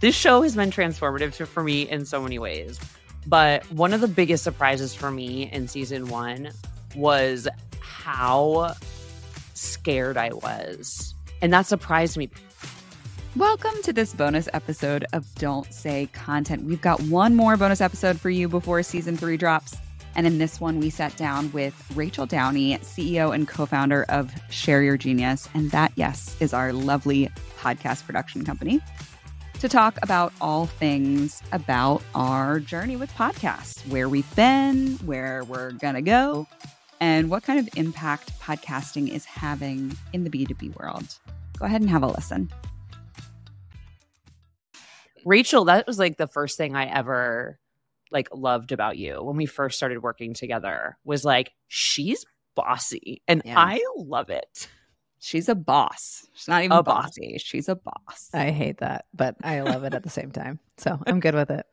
this show has been transformative for me in so many ways. But one of the biggest surprises for me in season one was how scared I was. And that surprised me. Welcome to this bonus episode of Don't Say Content. We've got one more bonus episode for you before season three drops. And in this one, we sat down with Rachel Downey, CEO and co founder of Share Your Genius. And that, yes, is our lovely podcast production company to talk about all things about our journey with podcasts, where we've been, where we're going to go, and what kind of impact podcasting is having in the B2B world. Go ahead and have a listen. Rachel, that was like the first thing I ever like loved about you when we first started working together was like she's bossy and yeah. I love it. She's a boss. She's not even a bossy. Boss. She's a boss. I hate that, but I love it at the same time. So I'm good with it.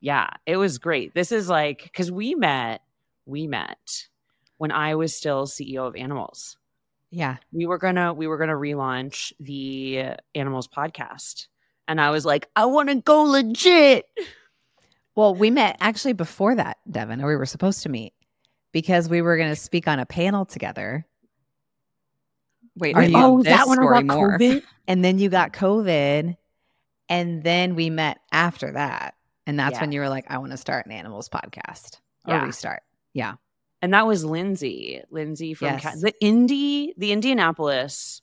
Yeah, it was great. This is like because we met, we met when I was still CEO of Animalz. Yeah, we were gonna we were gonna relaunch the Animalz podcast, and I was like, I want to go legit. Well, we met actually before that, Devin, or we were supposed to meet because we were going to speak on a panel together. Wait, Are you, oh, that one got more. COVID, and then you got COVID, and then we met after that, and that's yeah. when you were like, "I want to start an Animalz podcast or yeah. restart." Yeah, and that was Lindsay, Lindsay from yes. the Indy, the Indianapolis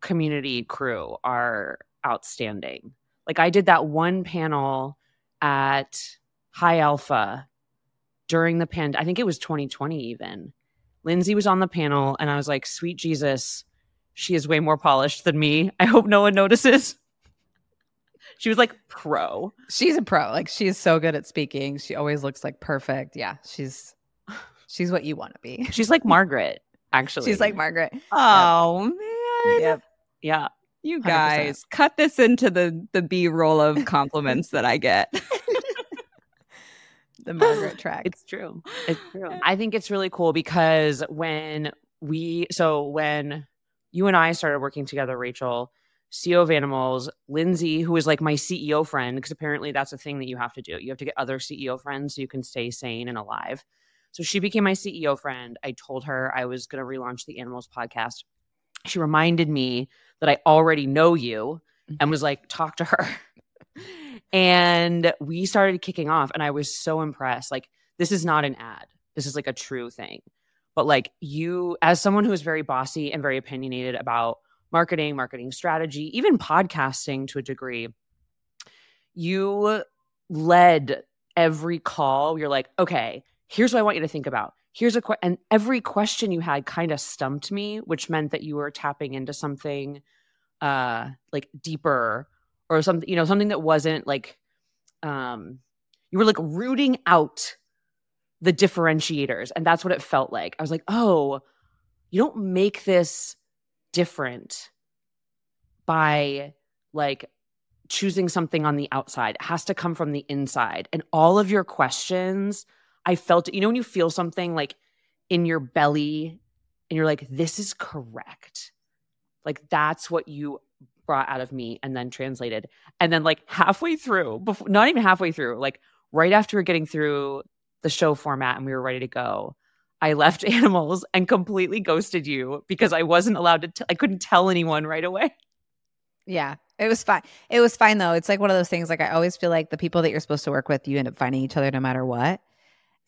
community crew are outstanding. Like I did that one panel at High Alpha during the pandemic. I think it was 2020 even. Lindsay was on the panel and I was like, sweet Jesus, she is way more polished than me. I hope no one notices. She was like pro. She's a pro. Like she's so good at speaking. She always looks like perfect. Yeah, she's she's what you want to be. She's like Margaret, actually. She's like Margaret. Oh yep. man. Yep. Yeah. You guys 100%. cut this into the the B roll of compliments that I get. the Margaret track. It's true. It's true. I think it's really cool because when we so when you and I started working together, Rachel, CEO of Animalz, Lindsay, who is like my CEO friend, because apparently that's a thing that you have to do. You have to get other CEO friends so you can stay sane and alive. So she became my CEO friend. I told her I was going to relaunch the Animalz podcast she reminded me that I already know you and mm-hmm. was like, talk to her. and we started kicking off, and I was so impressed. Like, this is not an ad, this is like a true thing. But like, you, as someone who is very bossy and very opinionated about marketing, marketing strategy, even podcasting to a degree, you led every call. You're like, okay, here's what I want you to think about here's a question and every question you had kind of stumped me which meant that you were tapping into something uh like deeper or something you know something that wasn't like um you were like rooting out the differentiators and that's what it felt like. I was like oh you don't make this different by like choosing something on the outside. It has to come from the inside. And all of your questions I felt, it, you know, when you feel something like in your belly and you're like, this is correct. Like that's what you brought out of me and then translated. And then like halfway through, before, not even halfway through, like right after getting through the show format and we were ready to go, I left Animalz and completely ghosted you because I wasn't allowed to, I couldn't tell anyone right away. Yeah, it was fine. It was fine though. It's like one of those things. Like I always feel like the people that you're supposed to work with, you end up finding each other no matter what.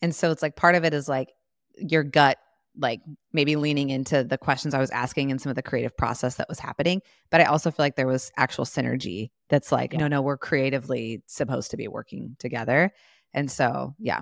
And so it's like part of it is like your gut like maybe leaning into the questions I was asking and some of the creative process that was happening. But I also feel like there was actual synergy that's like, yeah. no, no, we're creatively supposed to be working together. And so, yeah.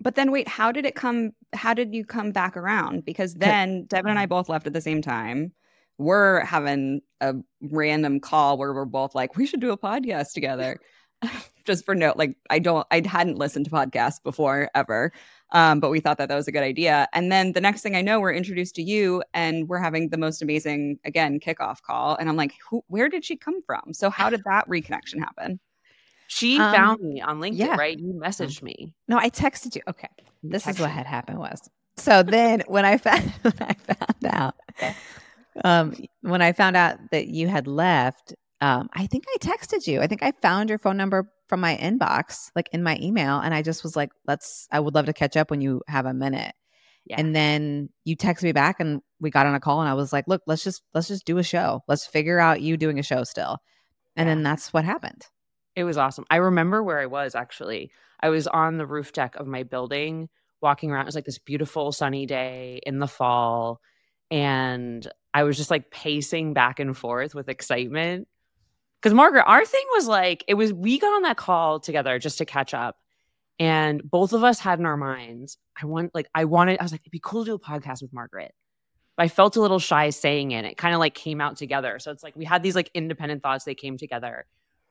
But then wait, how did it come? How did you come back around? Because then Devin and I mm-hmm. both left at the same time. We're having a random call where we're both like, we should do a podcast together. just for note, like I don't, I hadn't listened to podcasts before ever. Um, but we thought that that was a good idea. And then the next thing I know, we're introduced to you and we're having the most amazing, again, kickoff call. And I'm like, who, where did she come from? So how did that reconnection happen? She um, found me on LinkedIn, yeah. right? You messaged me. No, I texted you. Okay. This is what had happened was. So then when I found when I found out um when I found out that you had left, um, I think I texted you. I think I found your phone number from my inbox, like in my email, and I just was like, "Let's. I would love to catch up when you have a minute." Yeah. And then you text me back, and we got on a call, and I was like, "Look, let's just let's just do a show. Let's figure out you doing a show still." And yeah. then that's what happened. It was awesome. I remember where I was actually. I was on the roof deck of my building, walking around. It was like this beautiful sunny day in the fall, and I was just like pacing back and forth with excitement because Margaret, our thing was like, it was, we got on that call together just to catch up. And both of us had in our minds, I want, like, I wanted, I was like, it'd be cool to do a podcast with Margaret. But I felt a little shy saying it. It kind of like came out together. So it's like we had these like independent thoughts, they came together.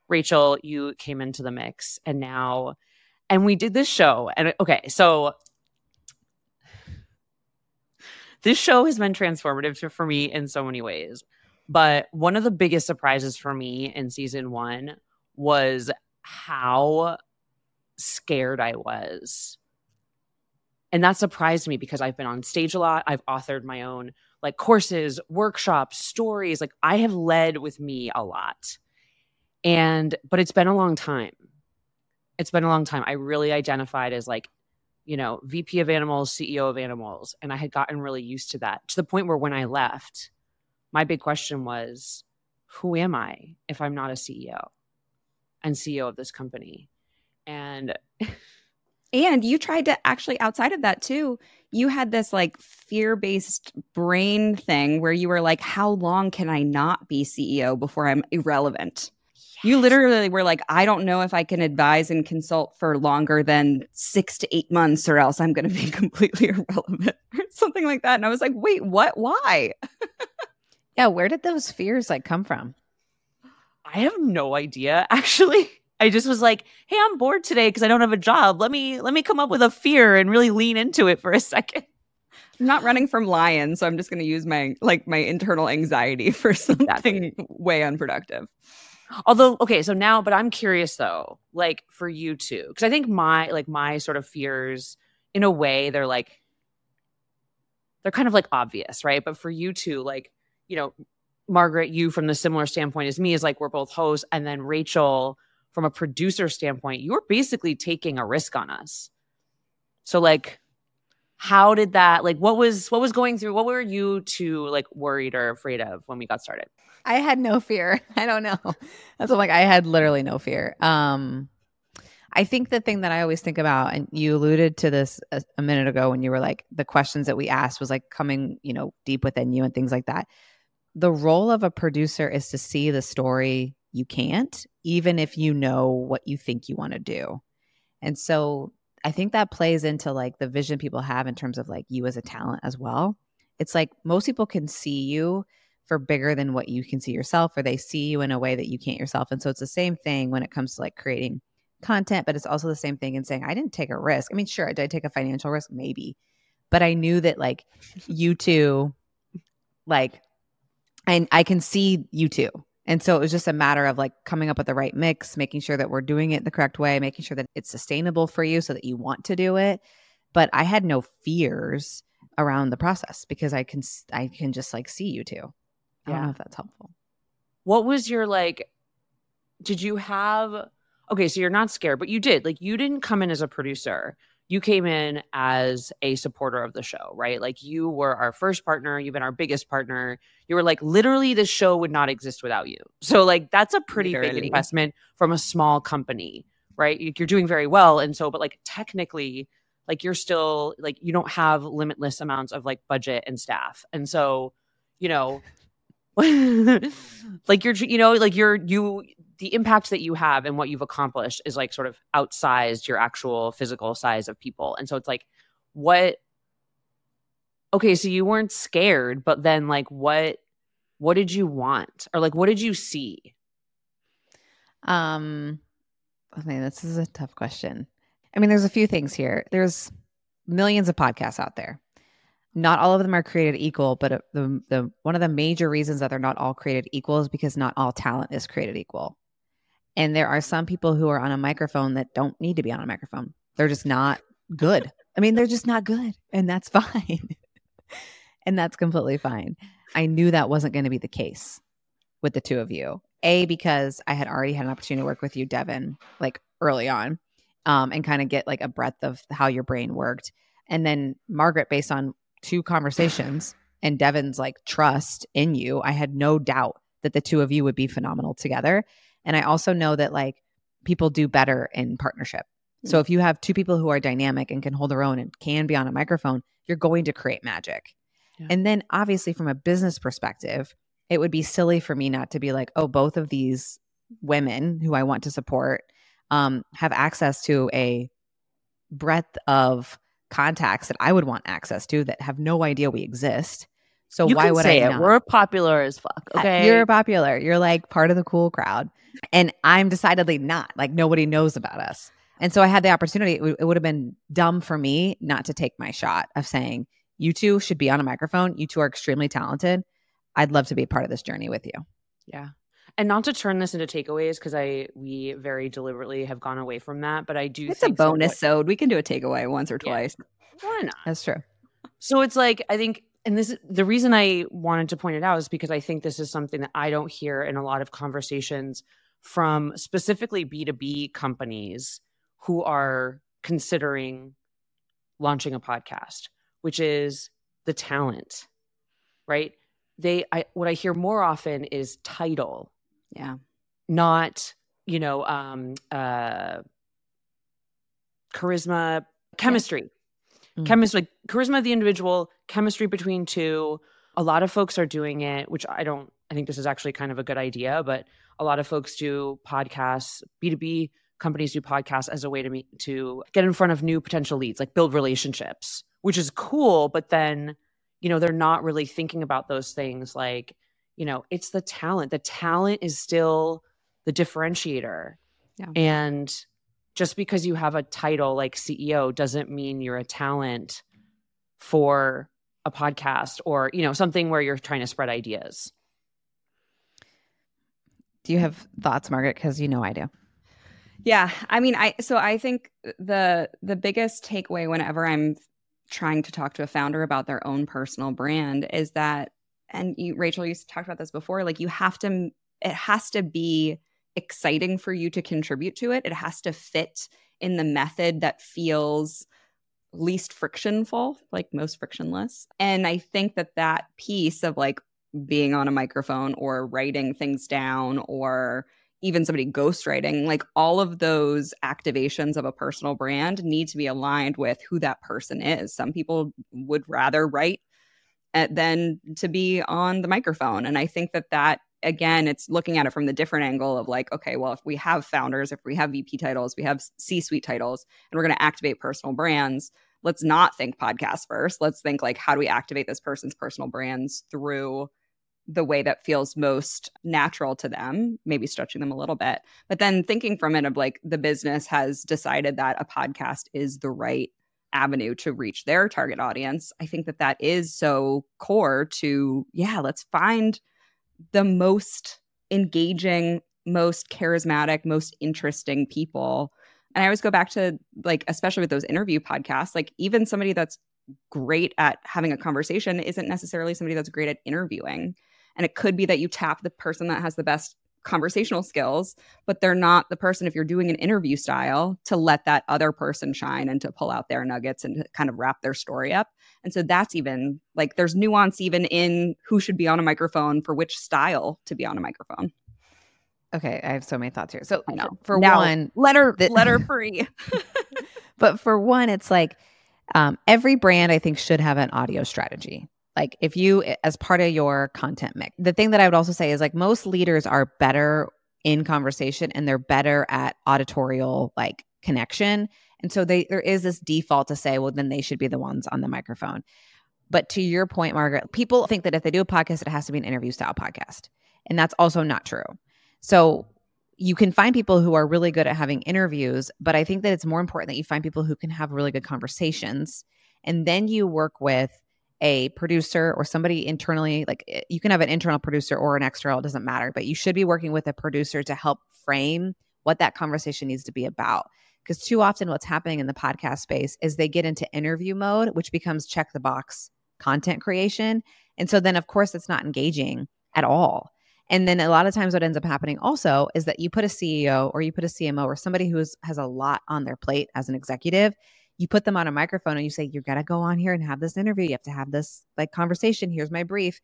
Rachel, you came into the mix and now, and we did this show. And okay, so this show has been transformative for me in so many ways. But one of the biggest surprises for me in season one was how scared I was. And that surprised me because I've been on stage a lot. I've authored my own like courses, workshops, stories. Like I have led with me a lot. And, but it's been a long time. It's been a long time. I really identified as like, you know, VP of Animalz, CEO of Animalz. And I had gotten really used to that to the point where when I left, my big question was who am I if I'm not a CEO and CEO of this company? And and you tried to actually outside of that too, you had this like fear-based brain thing where you were like how long can I not be CEO before I'm irrelevant? Yes. You literally were like, I don't know if I can advise and consult for longer than six to eight months, or else I'm going to be completely irrelevant, or something like that. And I was like, wait, what? Why? Yeah, where did those fears like come from? I have no idea actually. I just was like, "Hey, I'm bored today because I don't have a job. Let me let me come up with a fear and really lean into it for a second. I'm not running from lions, so I'm just going to use my like my internal anxiety for something exactly. way unproductive. Although, okay, so now, but I'm curious though, like for you too, because I think my like my sort of fears, in a way, they're like they're kind of like obvious, right? But for you too, like you know, Margaret, you from the similar standpoint as me is like we're both hosts, and then Rachel from a producer standpoint, you're basically taking a risk on us. So like how did that like what was what was going through what were you two like worried or afraid of when we got started? I had no fear. I don't know. That's what like i had literally no fear. Um i think the thing that i always think about and you alluded to this a, a minute ago when you were like the questions that we asked was like coming you know deep within you and things like that the role of a producer is to see the story you can't, even if you know what you think you want to do. And so I think that plays into like the vision people have in terms of like you as a talent as well. It's like most people can see you for bigger than what you can see yourself, or they see you in a way that you can't yourself. And so it's the same thing when it comes to like creating content, but it's also the same thing in saying, I didn't take a risk. I mean, sure, did I take a financial risk? Maybe. But I knew that like you two, like and I can see you too. And so it was just a matter of like coming up with the right mix, making sure that we're doing it the correct way, making sure that it's sustainable for you so that you want to do it. But I had no fears around the process because I can I can just like see you too. I don't know if that's helpful. What was your like did you have okay, so you're not scared, but you did. Like you didn't come in as a producer you came in as a supporter of the show, right? Like you were our first partner, you've been our biggest partner. You were like literally the show would not exist without you. So like that's a pretty literally. big investment from a small company, right? You're doing very well and so but like technically like you're still like you don't have limitless amounts of like budget and staff. And so, you know, like you're you know like you're you the impact that you have and what you've accomplished is like sort of outsized your actual physical size of people. And so it's like, what? Okay, so you weren't scared, but then like, what? What did you want, or like, what did you see? Um, I mean, this is a tough question. I mean, there's a few things here. There's millions of podcasts out there. Not all of them are created equal, but uh, the the one of the major reasons that they're not all created equal is because not all talent is created equal. And there are some people who are on a microphone that don't need to be on a microphone. They're just not good. I mean, they're just not good. And that's fine. and that's completely fine. I knew that wasn't going to be the case with the two of you. A, because I had already had an opportunity to work with you, Devin, like early on, um, and kind of get like a breadth of how your brain worked. And then Margaret, based on two conversations and Devin's like trust in you, I had no doubt that the two of you would be phenomenal together. And I also know that like people do better in partnership. So if you have two people who are dynamic and can hold their own and can be on a microphone, you're going to create magic. Yeah. And then obviously from a business perspective, it would be silly for me not to be like, oh, both of these women who I want to support um, have access to a breadth of contacts that I would want access to that have no idea we exist. So you why can would say I it? not? We're popular as fuck. Okay, You're popular. You're like part of the cool crowd. And I'm decidedly not. Like nobody knows about us. And so I had the opportunity. It, w- it would have been dumb for me not to take my shot of saying, you two should be on a microphone. You two are extremely talented. I'd love to be a part of this journey with you. Yeah. And not to turn this into takeaways because I we very deliberately have gone away from that, but I do It's a bonus so we can do a takeaway once or Yeah. twice. why not? That's true. So it's like I think and this the reason I wanted to point it out is because I think this is something that I don't hear in a lot of conversations from specifically B2B companies who are considering launching a podcast, which is the talent. Right? They I what I hear more often is title Yeah. not you know um uh charisma chemistry Mhm. chemistry charisma of the individual chemistry between two a lot of folks are doing it which i don't i think this is actually kind of a good idea but a lot of folks do podcasts b2b companies do podcasts as a way to meet to get in front of new potential leads like build relationships which is cool but then you know they're not really thinking about those things like you know it's the talent the talent is still the differentiator Yeah. and just because you have a title like ceo doesn't mean you're a talent for a podcast or you know something where you're trying to spread ideas Do you have thoughts, Margaret? Because you know I do. Yeah, I mean, I so I think the the biggest takeaway whenever I'm trying to talk to a founder about their own personal brand is that, and you, Rachel, you talked about this before. Like, you have to, it has to be exciting for you to contribute to it. It has to fit in the method that feels least frictionful, like most frictionless. And I think that that piece of like being on a microphone or writing things down or even somebody ghostwriting, like all of those activations of a personal brand need to be aligned with who that person is. Some people would rather write uh, than to be on the microphone. And I think that that, again, it's looking at it from the different angle of like, okay, well, if we have founders, if we have VP titles, we have C suite titles, and we're going to activate personal brands, let's not think podcast first. Let's think like, how do we activate this person's personal brands through the way that feels most natural to them, maybe stretching them a little bit. But then thinking from it of like the business has decided that a podcast is the right avenue to reach their target audience. I think that that is so core to, yeah, let's find the most engaging, most charismatic, most interesting people. And I always go back to like, especially with those interview podcasts, like even somebody that's great at having a conversation isn't necessarily somebody that's great at interviewing. And it could be that you tap the person that has the best conversational skills, but they're not the person, if you're doing an interview style, to let that other person shine and to pull out their nuggets and to kind of wrap their story up. And so that's even like there's nuance even in who should be on a microphone for which style to be on a microphone. Okay, I have so many thoughts here. So I know. for Now, one, letter letter free. but for one, it's like um, every brand I think should have an audio strategy. Like if you, as part of your content mix, the thing that I would also say is like most leaders are better in conversation and they're better at auditorial like connection. And so they there is this default to say, well, then they should be the ones on the microphone. But to your point, Margaret, people think that if they do a podcast, it has to be an interview style podcast. And that's also not true. So you can find people who are really good at having interviews, but I think that it's more important that you find people who can have really good conversations. And then you work with a producer or somebody internally, like eh, you can have an internal producer or an external, it doesn't matter, but you should be working with a producer to help frame what that conversation needs to be about. Because too often, what's happening in the podcast space is they get into interview mode, which becomes check the box content creation. And so then, of course, it's not engaging at all. And then a lot of times what ends up happening also is that you put a CEO or you put a CMO or somebody who has a lot on their plate as an executive, you put them on a microphone and you say, You're gonna go on here and have this interview. You have to have this like conversation. Here's my brief.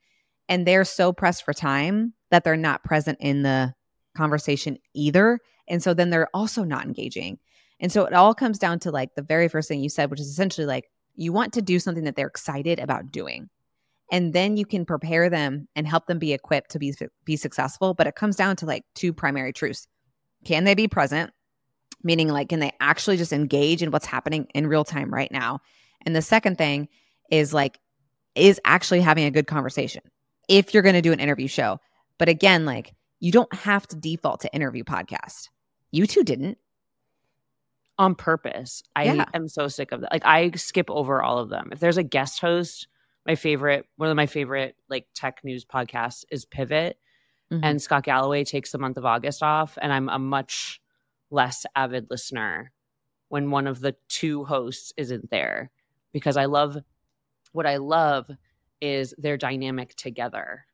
And they're so pressed for time that they're not present in the conversation either. And so then they're also not engaging. And so it all comes down to like the very first thing you said, which is essentially like you want to do something that they're excited about doing. And then you can prepare them and help them be equipped to be be successful. But it comes down to like two primary truths. Can they be present? Meaning like can they actually just engage in what's happening in real time right now? And the second thing is like is actually having a good conversation if you're going to do an interview show. But again like you don't have to default to interview podcast. You two didn't on purpose. I yeah. am so sick of that. Like I skip over all of them. If there's a guest host my favorite one of my favorite like tech news podcasts is Pivot. Mm-hmm. And Scott Galloway takes the month of August off. And I'm a much less avid listener when one of the two hosts isn't there because I love what I love is their dynamic together,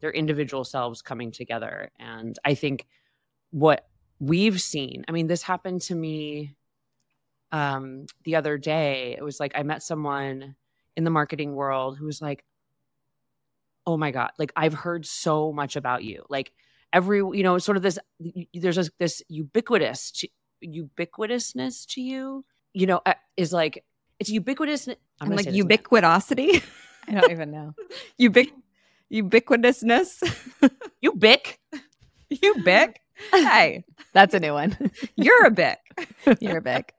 their individual selves coming together. And I think what we've seen, I mean, this happened to me um, the other day. It was like I met someone in the marketing world who was like, oh my God, like I've heard so much about you. Like every, you know, sort of this, there's this, this ubiquitous, ubiquitousness to you, you know, is like, it's ubiquitous. I'm, like ubiquitosity. I don't even know. Ubic, ubiquitousness. Ubic. Ubic. Hey, that's a new one. You're a bic. You're a bic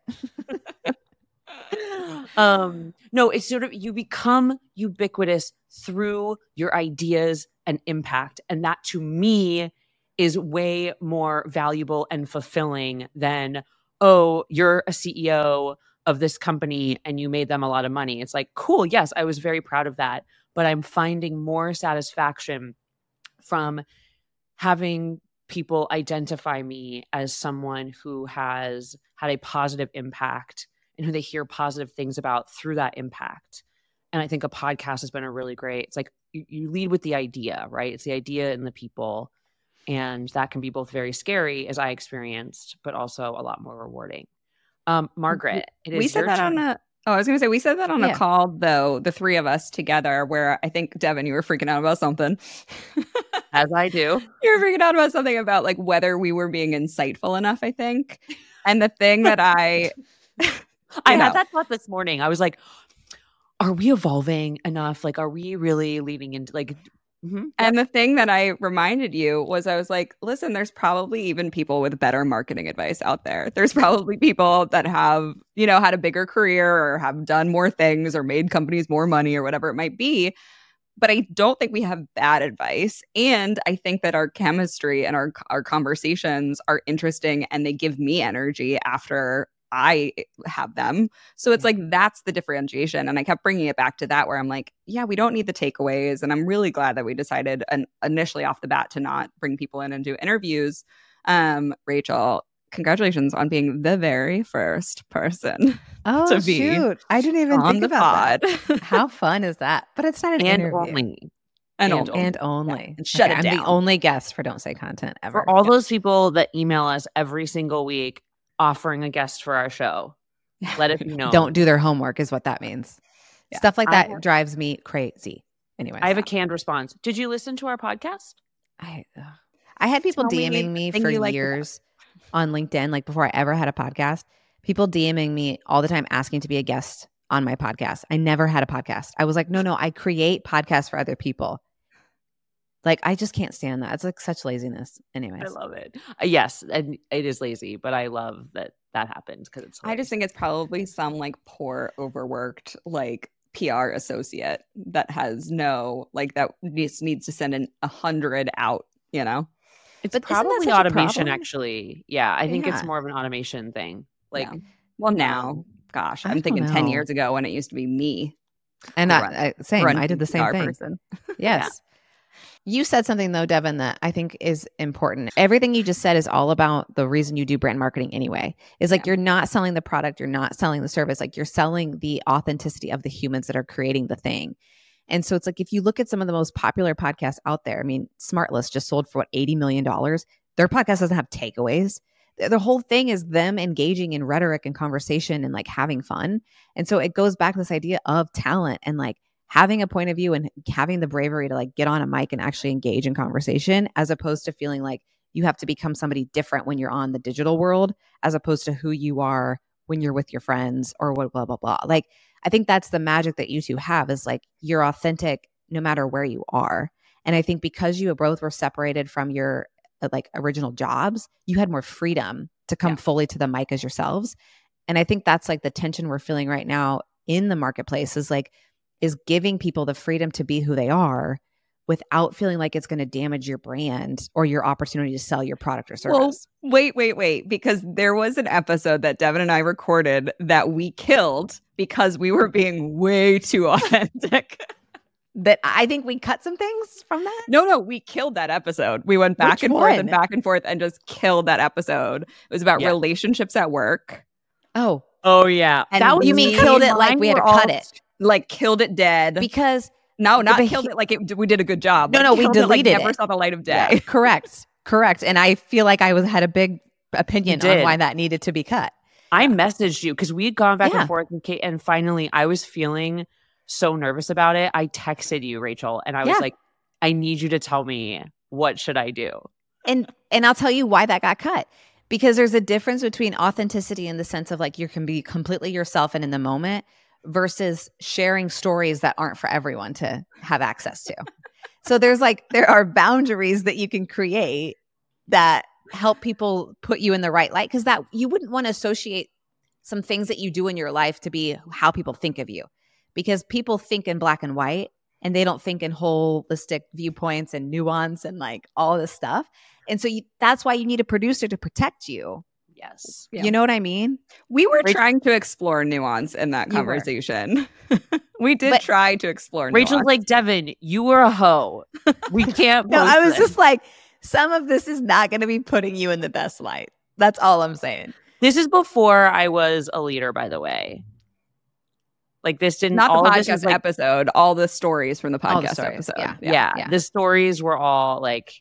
um no it's sort of you become ubiquitous through your ideas and impact and that to me is way more valuable and fulfilling than oh you're a ceo of this company and you made them a lot of money it's like cool yes i was very proud of that but i'm finding more satisfaction from having people identify me as someone who has had a positive impact and who they hear positive things about through that impact. And I think a podcast has been a really great, it's like you, you lead with the idea, right? It's the idea and the people. And that can be both very scary, as I experienced, but also a lot more rewarding. Um, Margaret, it is we said that turn. on a Oh, I was going to say, we said that on yeah. a call, though, the three of us together, where I think, Devin, you were freaking out about something. As I do. you were freaking out about something about like whether we were being insightful enough, I think. And the thing that I I know. had that thought this morning. I was like, are we evolving enough? Like, are we really leading into like Mm-hmm. And the thing that I reminded you was I was like, listen, there's probably even people with better marketing advice out there. There's probably people that have, you know, had a bigger career or have done more things or made companies more money or whatever it might be. But I don't think we have bad advice. And I think that our chemistry and our our conversations are interesting and they give me energy after I have them. So it's like mm-hmm. that's the differentiation. And I kept bringing it back to that where I'm like, yeah, we don't need the takeaways. And I'm really glad that we decided an, initially off the bat to not bring people in and do interviews. Um, Rachel, congratulations on being the very first person oh, to be shoot. I didn't even on think the about pod. That. How fun is that? But it's not an and interview. Only. And, and, only. And only. Yeah. And shut okay, it down. I'm the only guest for Don't Say Content ever. For all those people that email us every single week offering a guest for our show. Let it be known. Don't do their homework is what that means. Yeah. Stuff like that have, drives me crazy. Anyway, I have a canned response. Did you listen to our podcast? I uh, I had people Tell DMing me, me for years on LinkedIn, like before I ever had a podcast. People DMing me all the time asking to be a guest on my podcast. I never had a podcast. I was like, no, no, I create podcasts for other people. Like I just can't stand that. It's like such laziness. Anyways, I love it. Uh, yes, and it is lazy, but I love that that happened because it's. Hilarious. I just think it's probably some like poor, overworked like PR associate that has no like that just needs to send in a hundred out. You know, it's but probably automation. Actually, yeah, I think yeah. it's more of an automation thing. Like, yeah. well, now, gosh, I'm thinking know. ten years ago when it used to be me. And I, I, same, I did the same thing. Person. Yes. You said something though, Devin, that I think is important. Everything you just said is all about the reason you do brand marketing anyway. Is like yeah. you're not selling the product, you're not selling the service, like you're selling the authenticity of the humans that are creating the thing. And so it's like if you look at some of the most popular podcasts out there, I mean, Smartless just sold for what, $80 million. Their podcast doesn't have takeaways. The the whole thing is them engaging in rhetoric and conversation and like having fun. And so it goes back to this idea of talent and like having a point of view and having the bravery to like get on a mic and actually engage in conversation as opposed to feeling like you have to become somebody different when you're on the digital world as opposed to who you are when you're with your friends or what blah blah blah. Like i think that's the magic that you two have is like you're authentic no matter where you are. And i think because you both were separated from your uh, like original jobs you had more freedom to come Yeah. fully to the mic as yourselves. And i think that's like the tension we're feeling right now in the marketplace is like is giving people the freedom to be who they are without feeling like it's going to damage your brand or your opportunity to sell your product or service. Well, service. Wait, wait, wait. Because there was an episode that Devin and I recorded that we killed because we were being way too authentic. that I think we cut some things from that. no, no, we killed that episode. We went back Which and forth and back and forth and just killed that episode. It was about Yeah. relationships at work. Oh, Oh yeah, And that was you mean killed it like we had to were all- cut it? Like killed it dead. because no, not killed he- it like it, we did a good job. No, but no, we killed it like deleted never it. saw the light of Yeah, day. correct, correct. And I feel like I was had a big opinion on why that needed to be cut. I messaged you because we had gone back Yeah. and forth, and, Kate, and finally, I was feeling so nervous about it. I texted you, Rachel, and I was Yeah. like, "I need you to tell me what should I do." and and I'll tell you why that got cut. Because there's a difference between authenticity in the sense of like you can be completely yourself and in the moment versus sharing stories that aren't for everyone to have access to. so there's like there are boundaries that you can create that help people put you in the right light because that you wouldn't want to associate some things that you do in your life to be how people think of you because people think in black and white and they don't think in holistic viewpoints and nuance and like all this stuff and so you, that's why you need a producer to protect you Yes, Yeah. you know what i mean We were Rach- trying to explore nuance in that conversation. we did But- try to explore Rachel's nuance. like, "Devin, you were a hoe. We can't." no i was this." just like some of this is not going to be putting you in the best light that's all i'm saying This is before I was a leader, by the way. Like this didn't not all the of this podcast was, like, episode, all the stories from the All the podcast stories, episode. yeah. yeah, yeah. the stories were all like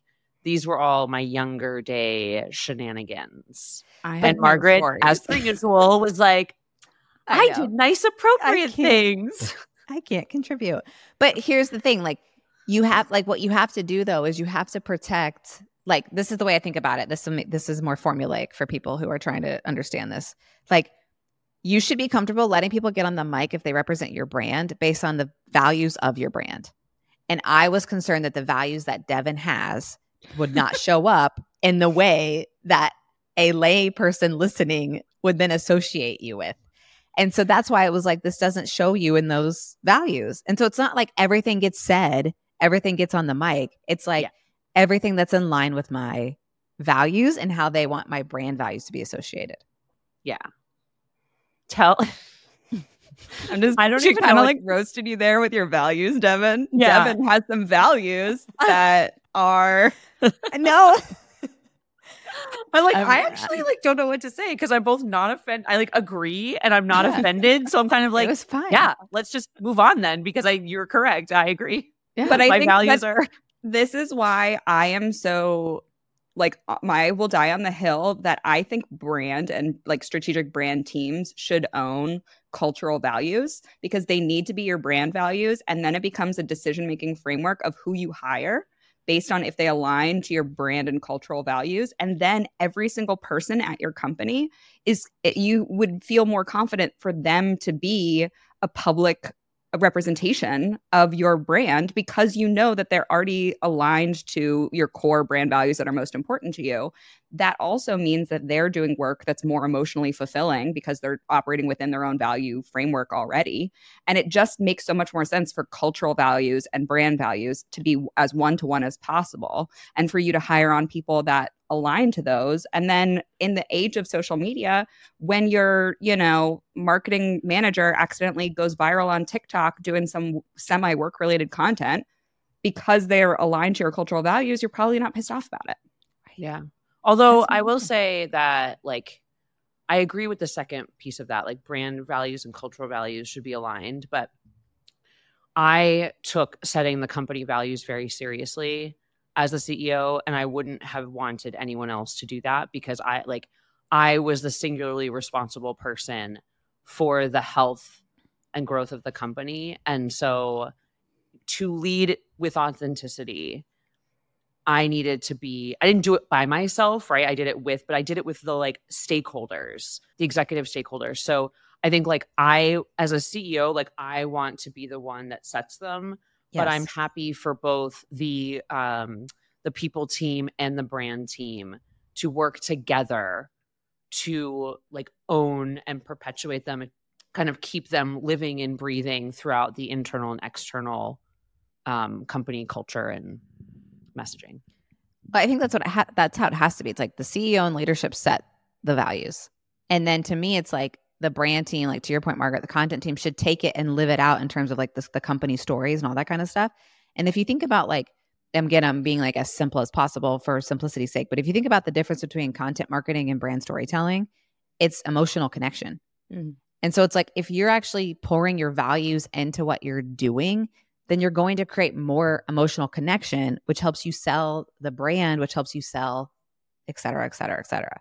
these were all my younger day shenanigans. I And had no Margaret, as per usual, was like, I, know. did nice appropriate can't. things. I can't contribute. But here's the thing like you have like what you have to do though is you have to protect like this is the way I think about it. This this is more formulaic for people who are trying to understand this. Like you should be comfortable letting people get on the mic if they represent your brand based on the values of your brand. And I was concerned that the values that Devin has would not show up in the way that a lay person listening would then associate you with. And so that's why it was like, this doesn't show you in those values. And so it's not like everything gets said, everything gets on the mic. It's like Yeah. everything that's in line with my values and how they want my brand values to be associated. Yeah. Tell I'm just I don't she even kind of like- like roasted you there with your values, Devin. Yeah. Devin has some values that are No, I'm like, I'm- I actually like don't know what to say because I'm both not offended. I like agree and I'm not offended. So I'm kind of it like, was fine. yeah, let's just move on then because I you're correct. I agree. Yeah. But I My think values are this is why I am so like uh, my will die on the hill that I think brand and like strategic brand teams should own cultural values because they need to be your brand values and then it becomes a decision making framework of who you hire based on if they align to your brand and cultural values and then every single person at your company is you would feel more confident for them to be a public representation of your brand because you know that they're already aligned to your core brand values that are most important to you. That also means that they're doing work that's more emotionally fulfilling because they're operating within their own value framework already. And it just makes so much more sense for cultural values and brand values to be as one to one as possible and for you to hire on people that align to those. And then in the age of social media, when your, you know, marketing manager accidentally goes viral on TikTok doing some semi work related content because they're aligned to your cultural values, you're probably not pissed off about it. Yeah. Although I will say that like I agree with the second piece of that, like brand values and cultural values should be aligned, but I took setting the company values very seriously as a CEO and I wouldn't have wanted anyone else to do that because I like I was the singularly responsible person for the health and growth of the company. And so to lead with authenticity I needed to be, I didn't do it by myself, right? I did it with, but I did it with the like stakeholders, the executive stakeholders. So I think like I, as a CEO, like I want to be the one that sets them, yes. but I'm happy for both the, um, the people team and the brand team to work together to like own and perpetuate them and kind of keep them living and breathing throughout the internal and external um, company culture and messaging. I think that's what ha- that's how it has to be. It's like the CEO and leadership set the values, and then to me, it's like the brand team, like to your point, Margaret, the content team should take it and live it out in terms of like the, the company stories and all that kind of stuff. And if you think about like, again, I'm being like as simple as possible for simplicity's sake, but if you think about the difference between content marketing and brand storytelling, it's emotional connection. Mm. And so it's like if you're actually pouring your values into what you're doing, then you're going to create more emotional connection, which helps you sell the brand, which helps you sell, et cetera, et cetera, et cetera.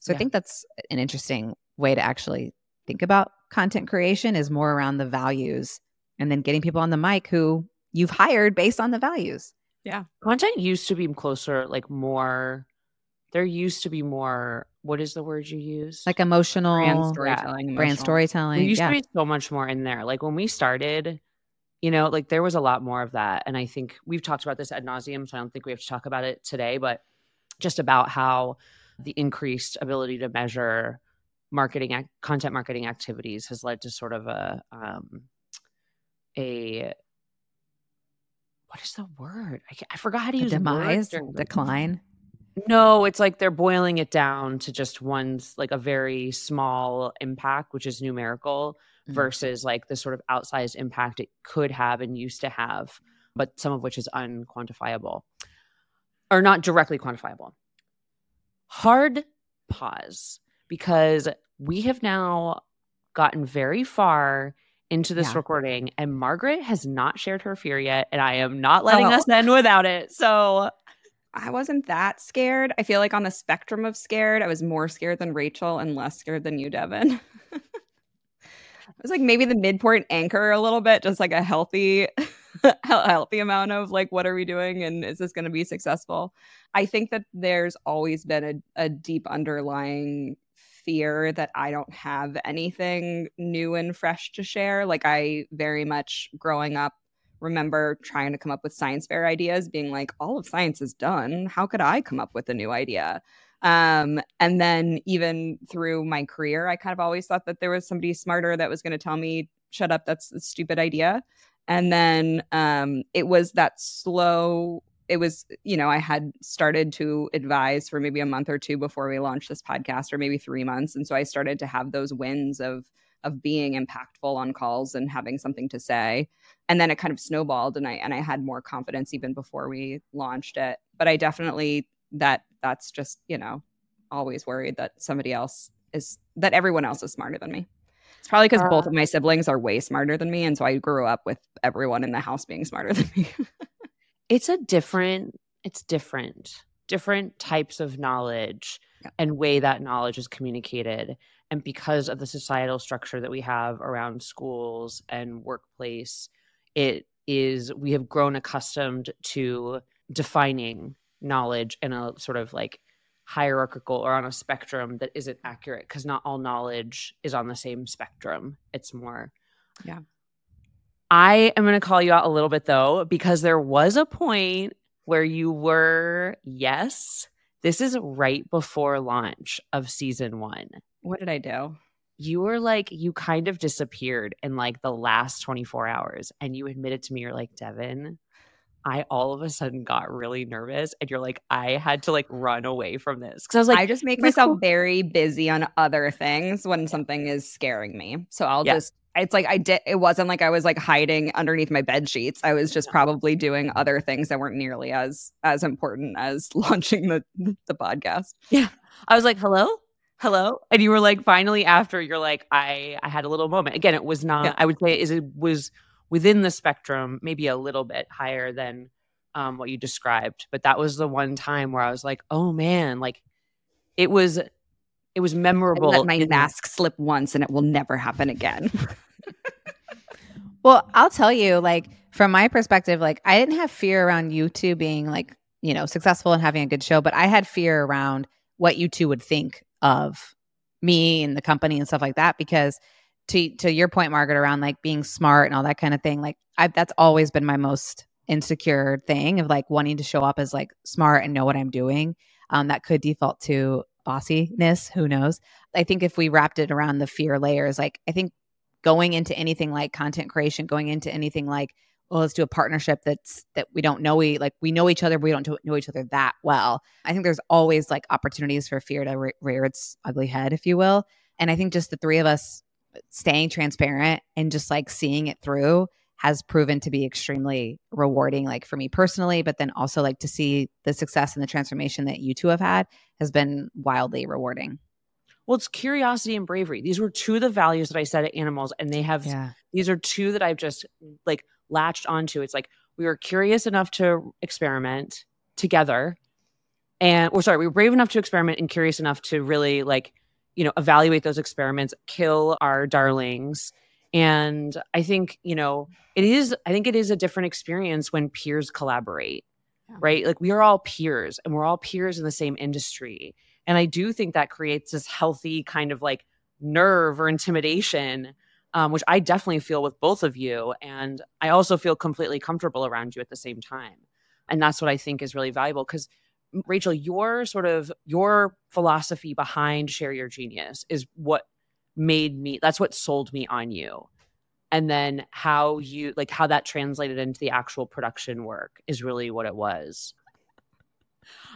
So yeah. I think that's an interesting way to actually think about content creation is more around the values and then getting people on the mic who you've hired based on the values. Yeah. Content used to be closer, like more, there used to be more, what is the word you use? Like emotional brand storytelling. Yeah, brand storytelling. There used yeah. to be so much more in there. Like when we started, you know like there was a lot more of that and i think we've talked about this ad nauseum so i don't think we have to talk about it today but just about how the increased ability to measure marketing content marketing activities has led to sort of a um a what is the word? I, I forgot how to use demise? decline no it's like they're boiling it down to just one's like a very small impact which is numerical mm-hmm. versus like the sort of outsized impact it could have and used to have, but some of which is unquantifiable or not directly quantifiable. Hard pause because we have now gotten very far into this yeah. recording and Margaret has not shared her fear yet and I am not letting oh. us end without it. So I wasn't that scared. I feel like on the spectrum of scared, I was more scared than Rachel and less scared than you, Devin. It was like maybe the midpoint anchor a little bit, just like a healthy, healthy amount of like, what are we doing and is this going to be successful? I think that there's always been a, a deep underlying fear that I don't have anything new and fresh to share. Like I very much growing up remember trying to come up with science fair ideas, being like, all of science is done. How could I come up with a new idea? Um, and then even through my career, I kind of always thought that there was somebody smarter that was going to tell me, shut up, that's a stupid idea. And then um, it was that slow, it was, you know, I had started to advise for maybe a month or two before we launched this podcast, or maybe three months. And so I started to have those wins of, of being impactful on calls and having something to say and then it kind of snowballed and i and i had more confidence even before we launched it but i definitely that that's just, you know, always worried that somebody else is that everyone else is smarter than me. It's probably because uh, both of my siblings are way smarter than me. And so I grew up with everyone in the house being smarter than me. it's a different, it's different, different types of knowledge yeah. and way that knowledge is communicated. And because of the societal structure that we have around schools and workplace, it is, we have grown accustomed to defining knowledge in a sort of like hierarchical or on a spectrum that isn't accurate because not all knowledge is on the same spectrum. It's more, yeah. I am going to call you out a little bit though, because there was a point where you were, yes, this is right before launch of season one. What did I do? You were like, you kind of disappeared in like the last 24 hours. And you admitted to me, you're like, Devin, I all of a sudden got really nervous and you're like, I had to like run away from this. Cause I was like, I just make myself cool? very busy on other things when something is scaring me. So I'll yeah. just, it's like I did, it wasn't like I was like hiding underneath my bed sheets. I was just probably doing other things that weren't nearly as, as important as launching the, the podcast. Yeah. I was like, hello? Hello? And you were like, finally after you're like, I, I had a little moment. Again, it was not, yeah. I would say is it was within the spectrum, maybe a little bit higher than um, what you described. But that was the one time where I was like, oh man, like it was it was memorable. I let my mask slip once and it will never happen again. well, I'll tell you, like from my perspective, like I didn't have fear around you two being like, you know, successful and having a good show, but I had fear around what you two would think of me and the company and stuff like that because to to your point margaret around like being smart and all that kind of thing like I, that's always been my most insecure thing of like wanting to show up as like smart and know what i'm doing. Um, that could default to bossiness who knows? I think if we wrapped it around the fear layers like i think going into anything like content creation going into anything like well let's do a partnership that's that we don't know we like we know each other but we don't know each other that well. I think there's always like opportunities for fear to rear its ugly head if you will. And i think just the three of us uh, staying transparent and just like seeing it through has proven to be extremely rewarding like for me personally but then also like to see the success and the transformation that you two have had has been wildly rewarding. Well it's curiosity and bravery. These were two of the values that i said at Animalz and they have yeah. these are two that i've just like latched onto. It's like we were curious enough to experiment together and or sorry we were brave enough to experiment and curious enough to really like you know evaluate those experiments kill our darlings. And i think you know it is i think it is a different experience when peers collaborate yeah. right? Like we are all peers and we're all peers in the same industry. And i do think that creates this healthy kind of like nerve or intimidation um, which i definitely feel with both of you and i also feel completely comfortable around you at the same time and that's what i think is really valuable because Rachel, your sort of your philosophy behind Share Your Genius is what made me that's what sold me on you. And then how you like how that translated into the actual production work is really what it was.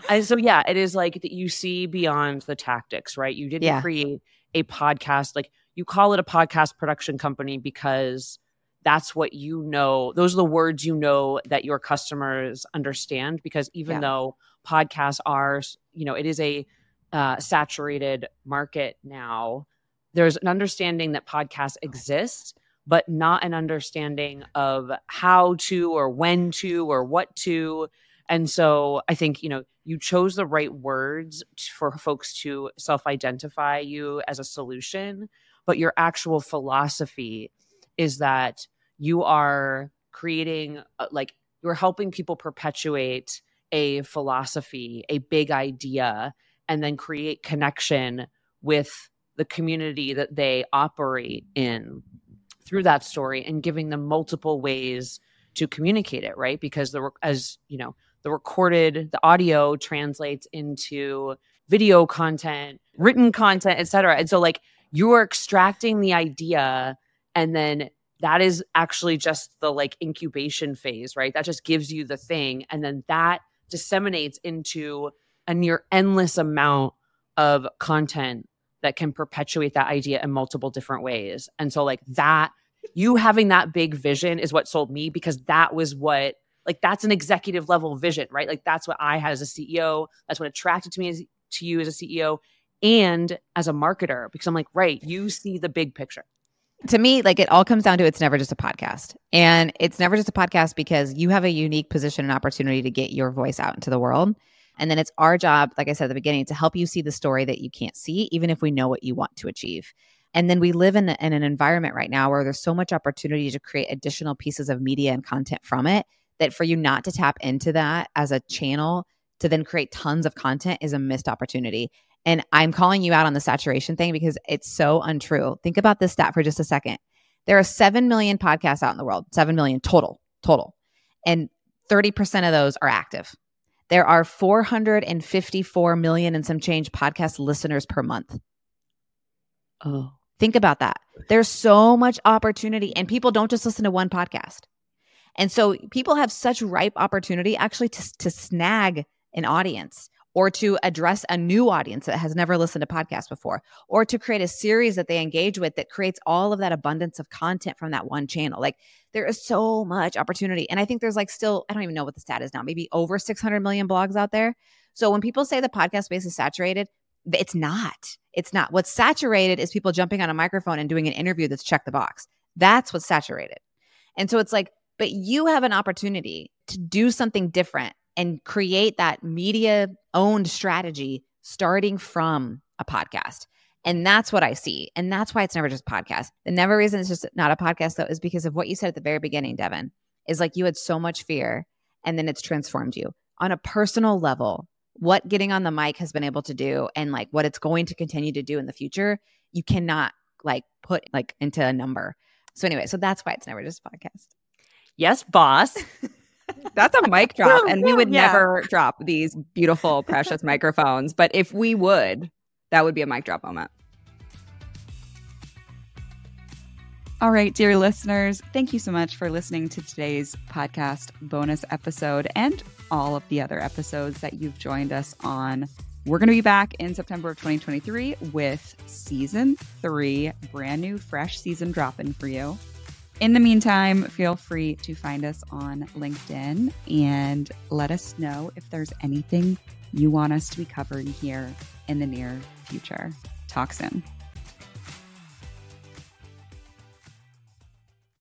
And so yeah, it is like that you see beyond the tactics, right? You didn't yeah. create a podcast like you call it a podcast production company because that's what you know. Those are the words you know that your customers understand because even yeah. though podcasts are you know it is a uh, saturated market now there's an understanding that podcasts exist but not an understanding of how to or when to or what to. And so i think you know you chose the right words for folks to self-identify you as a solution but your actual philosophy is that you are creating uh, like you're helping people perpetuate a philosophy, a big idea, and then create connection with the community that they operate in through that story and giving them multiple ways to communicate it, right? Because the as you know, the recorded, the audio translates into video content, written content, etc. And so like you are extracting the idea and then that is actually just the like incubation phase, right? That just gives you the thing and then that disseminates into a near endless amount of content that can perpetuate that idea in multiple different ways. And so, like, that, you having that big vision is what sold me because that was what, like, that's an executive level vision, right? Like, that's what I had as a CEO. That's what attracted to me as, to you as a CEO and as a marketer because I'm like, right, you see the big picture to me, like it all comes down to it's never just a podcast. And it's never just a podcast because you have a unique position and opportunity to get your voice out into the world. And then it's our job, like I said at the beginning, to help you see the story that you can't see, even if we know what you want to achieve. And then we live in, in an environment right now where there's so much opportunity to create additional pieces of media and content from it that for you not to tap into that as a channel to then create tons of content is a missed opportunity. And I'm calling you out on the saturation thing because it's so untrue. Think about this stat for just a second. There are 7 million podcasts out in the world, 7 million total, total. And 30% of those are active. There are 454 million and some change podcast listeners per month. Oh, think about that. There's so much opportunity, and people don't just listen to one podcast. And so people have such ripe opportunity actually to, to snag an audience or to address a new audience that has never listened to podcasts before, or to create a series that they engage with that creates all of that abundance of content from that one channel. Like there is so much opportunity. And I think there's like still, I don't even know what the stat is now, maybe over 600 million blogs out there. So when people say the podcast space is saturated, it's not. It's not. What's saturated is people jumping on a microphone and doing an interview that's check the box. That's what's saturated. And so it's like, but you have an opportunity to do something different and create that media owned strategy starting from a podcast. And that's what I see. And that's why it's never just podcast. The never reason it's just not a podcast though is because of what you said at the very beginning, Devin, is like you had so much fear and then it's transformed you on a personal level. What getting on the mic has been able to do and like what it's going to continue to do in the future, you cannot like put like into a number. So anyway, so that's why it's never just a podcast. Yes, boss. That's a mic drop. And we would yeah. never drop these beautiful, precious microphones. But if we would, that would be a mic drop moment. All right, dear listeners, thank you so much for listening to today's podcast bonus episode and all of the other episodes that you've joined us on. We're going to be back in September of 2023 with season three, brand new, fresh season dropping for you. In the meantime, feel free to find us on LinkedIn and let us know if there's anything you want us to be covering here in the near future. Talk soon.